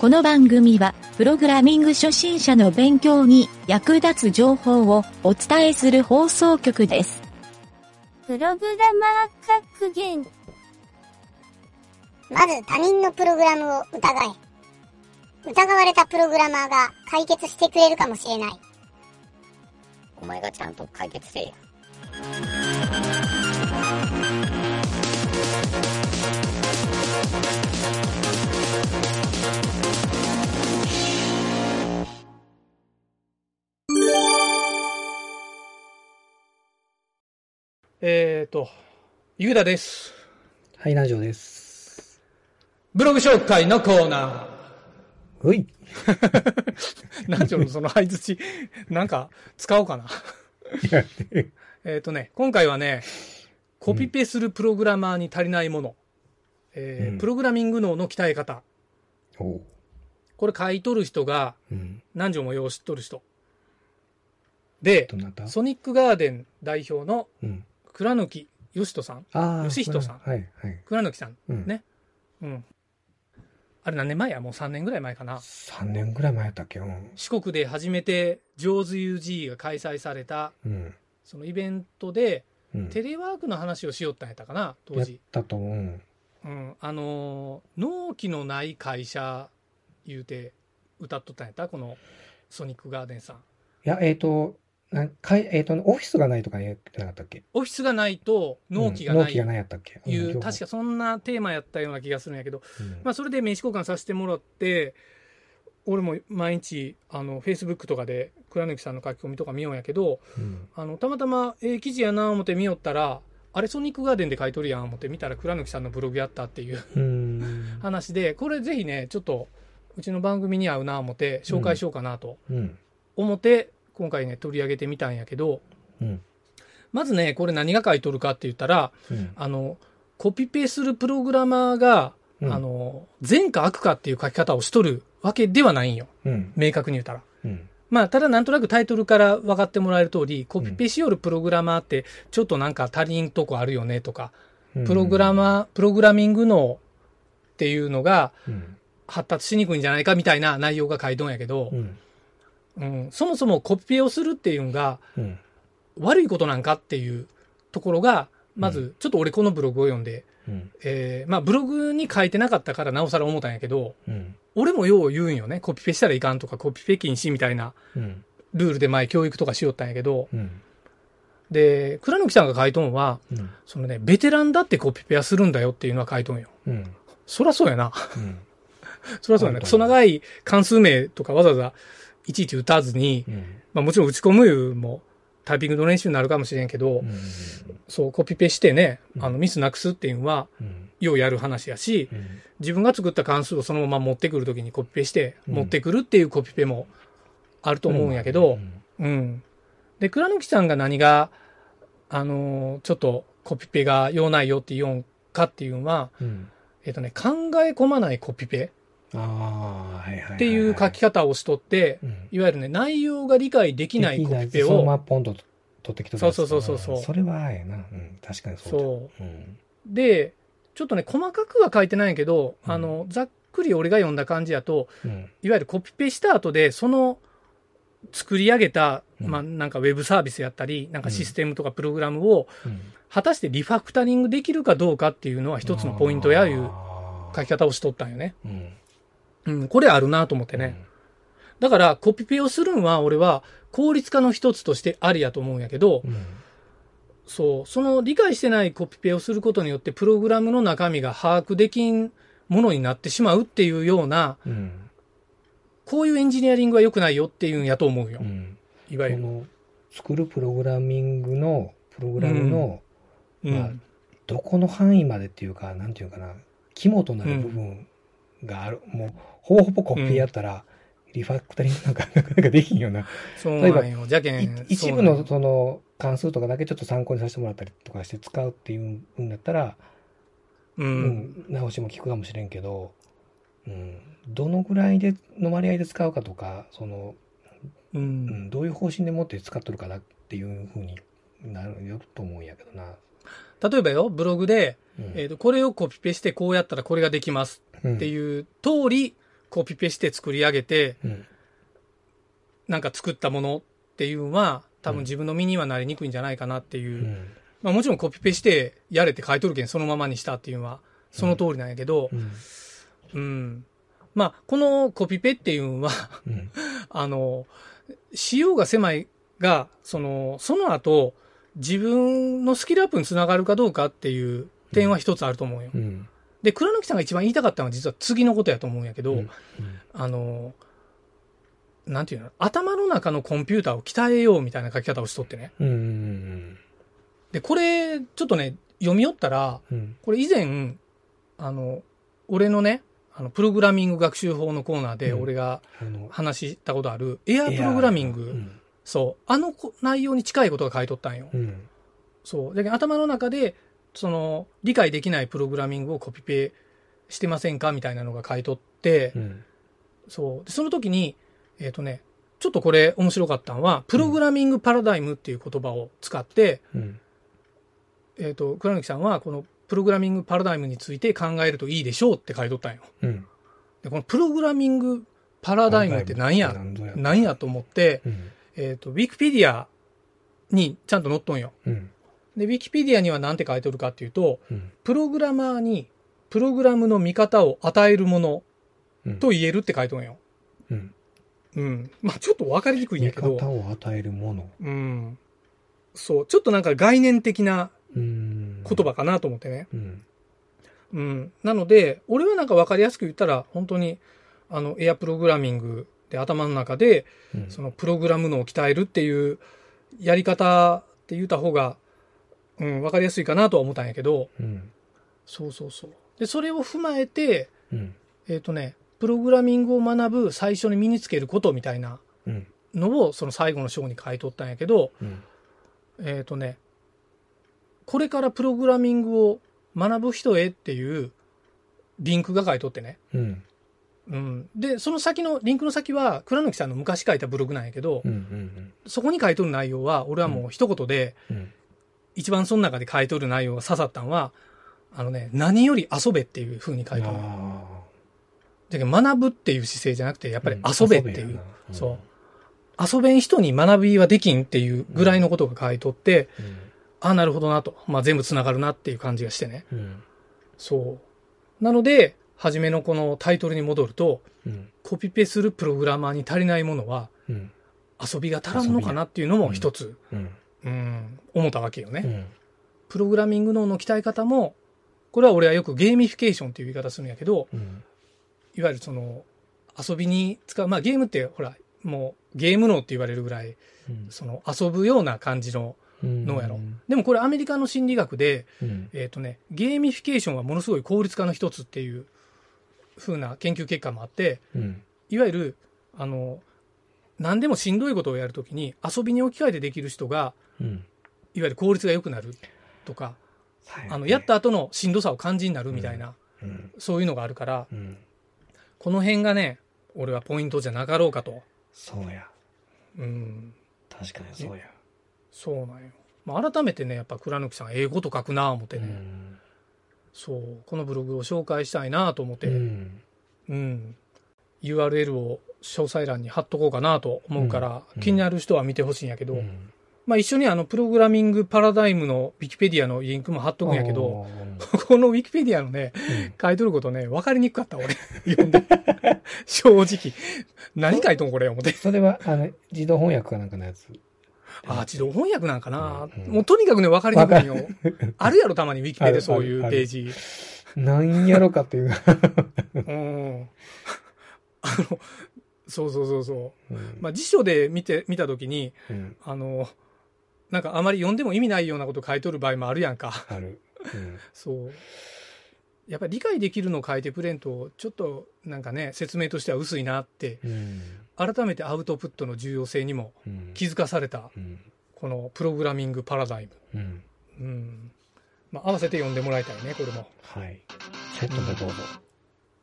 この番組は、プログラミング初心者の勉強に役立つ情報をお伝えする放送局です。プログラマー格言。まず他人のプログラムを疑え。疑われたプログラマーが解決してくれるかもしれない。お前がちゃんと解決せえや。えーと、ゆうだです。はい、ラジオです。ブログ紹介のコーナうい。ー。なんちゅうの、その相づち、なんか、使おうかな。えーとね、今回はね、コピペするプログラマーに足りないもの、えーうんプログラミング脳の鍛え方。これ書いとる人がうん。何条もよう知っとる人。でソニックガーデン代表のうん。倉貫義人さん？ああ。吉人さんはい、はい。倉貫さん。うんね。うん。あれ何年前や？もう3年ぐらい前かな。3年ぐらい前やったっけ？うん。四国で初めて上手 UG が開催されたうん。そのイベントでうん。テレワークの話をしよったんやったかな当やっ時、たと思う。うん、あのー納期のない会社言うて歌っとったんやった？このソニックガーデンさんいや、えっ、と、なんかいえっ、と、オフィスがないとか言ってなかったっけ？オフィスがないと納期がない。うん納期がないやったっけ？いう、ん確かそんなテーマやったような気がするんやけど、うん。まあ、それで名刺交換させてもらって俺も毎日あのフェイスブックとかで倉貫さんの書き込みとか見ようんやけどうん。あのたまたま、ええ記事やな思って見よったらあれソニックガーデンで書いとるやん思って見たら倉貫さんのブログやったっていううん。話でこれぜひねちょっとうちの番組に合うな思って紹介しようかなとうん。思って、今回ね取り上げてみたんやけどうん。まずねこれ何が書いとるかって言ったらうん。あのコピペするプログラマーが、うんあの善か悪かっていう書き方をしとるわけではないんようん。明確に言ったら。うん。まあ、ただなんとなくタイトルから分かってもらえる通り、コピペしよるプログラマーって、ちょっとなんか足りんとこあるよねとか、うんプログラマー、プログラミング脳っていうのがうん。発達しにくいんじゃないかみたいな内容が書いとんやけどう、ん。うん、そもそもコピペをするっていうのがうん。悪いことなんかっていうところが、まず、ちょっと俺このブログを読んで、うん。えーまあブログに書いてなかったからなおさら思ったんやけど、うん。俺もよう言うんよね。コピペしたらいかんとか、コピペ禁止みたいなうん。ルールで前教育とかしよったんやけど、うん。で、倉貫さんが書いとんは、うん。そのね、ベテランだってコピペはするんだよっていうのは書いとんよ。うん。そらそうやな。うん。そらそうやな。あると思うクソ長い関数名とかわざわざいちいち打たずに、うん。まあもちろん打ち込むもタイピングの練習になるかもしれんけど、うん。そう、コピペしてね、うんあのミスなくすっていうのは、うん。ようやる話やし、うん。自分が作った関数をそのまま持ってくるときにコピペして、うん持ってくるっていうコピペもあると思うんやけど、うんうん。で、倉貫さんが何が、あのーちょっとコピペが用ないよって言うんかっていうのは、うん。えっ、とね、考え込まないコピペあっていう書き方をしとって、うんいわゆるね、内容が理解できないコピペそのまポンと取ってきたそうそうそうそうそうそれはあれやな。うん。確かにそうだ。そうん。う。で、ちょっとね、細かくは書いてないけど、うんあの、ざっくり俺が読んだ感じやと、うん。いわゆるコピペした後で、その作り上げた、うんまあ、なんかウェブサービスやったり、なんかシステムとかプログラムを、うん。果たしてリファクタリングできるかどうかっていうのは一つのポイントやいう書き方をしとったんよね。うん。うん、これあるなと思ってね。だから、コピペをするんは、俺は効率化の一つとしてありやと思うんやけどう、ん。そう、その理解してないコピペをすることによって、プログラムの中身が把握できんものになってしまうっていうような、うん。こういうエンジニアリングは良くないよっていうんやと思うよう。ん。いわゆる。この、作るプログラミングの、プログラムの、うん。まあどこの範囲までっていうか、なんていうかな、肝となる部分がある。もう、ほぼほぼコピーやったら、リファクタリングなんか なかなかできんよな。そうなんよ。じゃけいん。一部のその関数とかだけちょっと参考にさせてもらったりとかして使うっていうんだったら、う。うんん、直しも効くかもしれんけど、うん、どのぐらいでの割合で使うかとか、その、う。うんん、どういう方針でもって使っとるかなっていうふうになるよと思うんやけどな。例えばよ、ブログで、うんえっ、と、これをコピペしてこうやったらこれができますうんっていう通り、コピペして作り上げて、うん。なんか作ったものっていうのは、多分自分の身にはなりにくいんじゃないかなっていうう。ん。まあもちろんコピペしてやれって書いとるけんそのままにしたっていうのはその通りなんやけど、うん。うん。まあこのコピペっていうのは、うん。あの、仕様が狭いが、その、その後、自分のスキルアップにつながるかどうかっていう点は一つあると思うよ。うん。で、倉貫さんが一番言いたかったのは実は次のことやと思うんやけど、うんあの、なんていうの？頭の中のコンピューターを鍛えようみたいな書き方をしとってね。うん。うん。で、これ、ちょっとね、読み寄ったら、うん。これ以前、あの、俺のね、あの、プログラミング学習法のコーナーでうん俺が話したことある、エアープログラミング、うん。そう、あのこ内容に近いことが書いとったんよ。うん。そう。だけど頭の中で、その、理解できないプログラミングをコピペしてませんかみたいなのが書いとって、うん。そう。で、その時に、えっ、とね、ちょっとこれ面白かったのは、プログラミングパラダイムっていう言葉を使って、うん。えっ、と、倉貫さんはこのプログラミングパラダイムについて考えるといいでしょうって書いとったんよ。うん。で、このプログラミングパラダイムって何やなんぞや何やと思って、うん。えっ、と、ウィキペディアにちゃんと載っとんよ。うん。で、ウィキペディアには何て書いてるかっていうと、うん。プログラマーにプログラムの見方を与えるものうん。と言えるって書いとんよ。うん。うん。まあちょっと分かりにくいん見やけど、方を与えるもの。うん。そう、ちょっとなんか概念的なうん。言葉かなと思ってね。うん。うん。なので、俺はなんか分かりやすく言ったら、本当に、あの、エアプログラミングで頭の中で、うん。そのプログラムのを鍛えるっていうやり方って言った方が、うん、分かりやすいかなとは思ったんやけど、うん。そうそうそう。で、それを踏まえて、うん。えっ、とね、プログラミングを学ぶ最初に身につけることみたいなうん。のをその最後の章に書いとったんやけど、うん。えっ、とね、これからプログラミングを学ぶ人へっていうリンクが書いとってね。うん。うん。で、その先の、リンクの先は、倉貫さんの昔書いたブログなんやけど、うん。うん。そこに書いとる内容は、俺はもう一言で、うん。一番その中で書いとる内容が刺さったのは、あのね、何より遊べっていう風に書いてある。けど学ぶっていう姿勢じゃなくて、やっあ。ぱり遊べっていう。やなそう。遊べん人に学びはできんっていうぐらいのことが書いとって、うん。ああ、なるほどなと。まあ全部繋がるなっていう感じがしてね。うん。そう。なので、初めのこのタイトルに戻ると、うん。コピペするプログラマーに足りないものは、うん。遊びが足らんのかなっていうのも一つ、うん。うん、思ったわけよね。うん。プログラミング脳の鍛え方も、これは俺はよくゲーミフィケーションっていう言い方するんやけど、うん。いわゆるその、遊びに使う、まあゲームってほら、もうゲーム脳って言われるぐらい、その遊ぶような感じのうん。脳やろ。でもこれアメリカの心理学で、うん。えっ、とね、ゲーミフィケーションはものすごい効率化の一つっていう風な研究結果もあって、うん。いわゆる、あの、何でもしんどいことをやるときに遊びに置き換えてできる人が、うん。いわゆる効率が良くなるとか、あの、やった後のしんどさを感じになるみたいな、うん。そういうのがあるから、うん。この辺がね、俺はポイントじゃなかろうかと。そうや。うん。確かにそうや。そうなんよ。まあ、改めてね、やっぱ倉貫さんが英語と書くなぁ思ってね、うん。そう、このブログを紹介したいなと思って、ううん。ん。URL を詳細欄に貼っとこうかなと思うから、うん気になる人は見てほしいんやけど、うんまあ一緒にあの、プログラミングパラダイムのウィキペディアのリンクも貼っとくんやけど、、このウィキペディアのね、うん書いとることね、分かりにくかった、俺。読んで。正直。何書いとんこれ、思って。それは、あの、自動翻訳かなんかのやつ。あ、自動翻訳なんかな、うんもうとにかくね、分かりにくいよ。あるやろ、たまにウィキペでそういうページ。なんやろかっていう。うん。あの、そうそうそうそう。うんまあ辞書で見て、見たときに、うんあの、なんかあまり読んでも意味ないようなこと書いとる場合もあるやんか。ある。うんそう。やっぱり理解できるのを書いてくれんと、ちょっとなんかね、説明としては薄いなって、うん改めてアウトプットの重要性にもうん気づかされた、うんこのプログラミングパラダイム。うんうん。まあ、合わせて読んでもらいたいね、これも。はい。セットでどうぞ。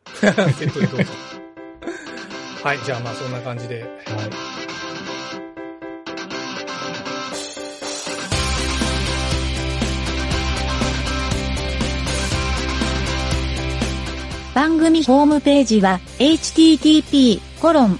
セットでどうぞ。はい、じゃあまあそんな感じで。はい。番組ホームページは http コロン